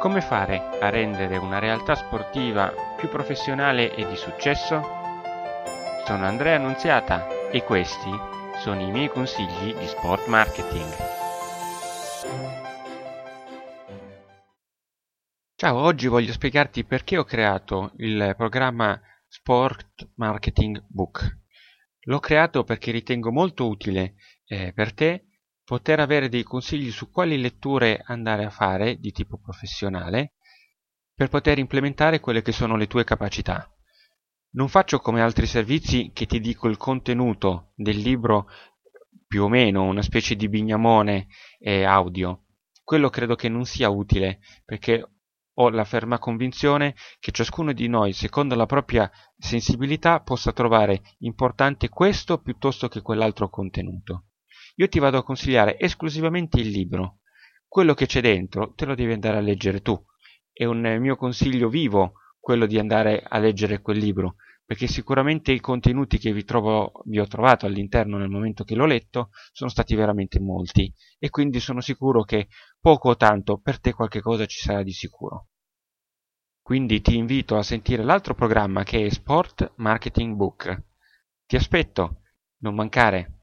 Come fare a rendere una realtà sportiva più professionale e di successo? Sono Andrea Annunziata e questi sono i miei consigli di sport marketing. Ciao, oggi voglio spiegarti perché ho creato il programma Sport Marketing Book. L'ho creato perché ritengo molto utile eh, per te poter avere dei consigli su quali letture andare a fare di tipo professionale per poter implementare quelle che sono le tue capacità. Non faccio come altri servizi che ti dico il contenuto del libro più o meno, una specie di bignamone eh, audio. Quello credo che non sia utile perché ho la ferma convinzione che ciascuno di noi, secondo la propria sensibilità, possa trovare importante questo piuttosto che quell'altro contenuto io ti vado a consigliare esclusivamente il libro. Quello che c'è dentro te lo devi andare a leggere tu. È un mio consiglio vivo quello di andare a leggere quel libro, perché sicuramente i contenuti che vi, trovo, vi ho trovato all'interno nel momento che l'ho letto sono stati veramente molti e quindi sono sicuro che poco o tanto per te qualche cosa ci sarà di sicuro. Quindi ti invito a sentire l'altro programma che è Sport Marketing Book. Ti aspetto, non mancare.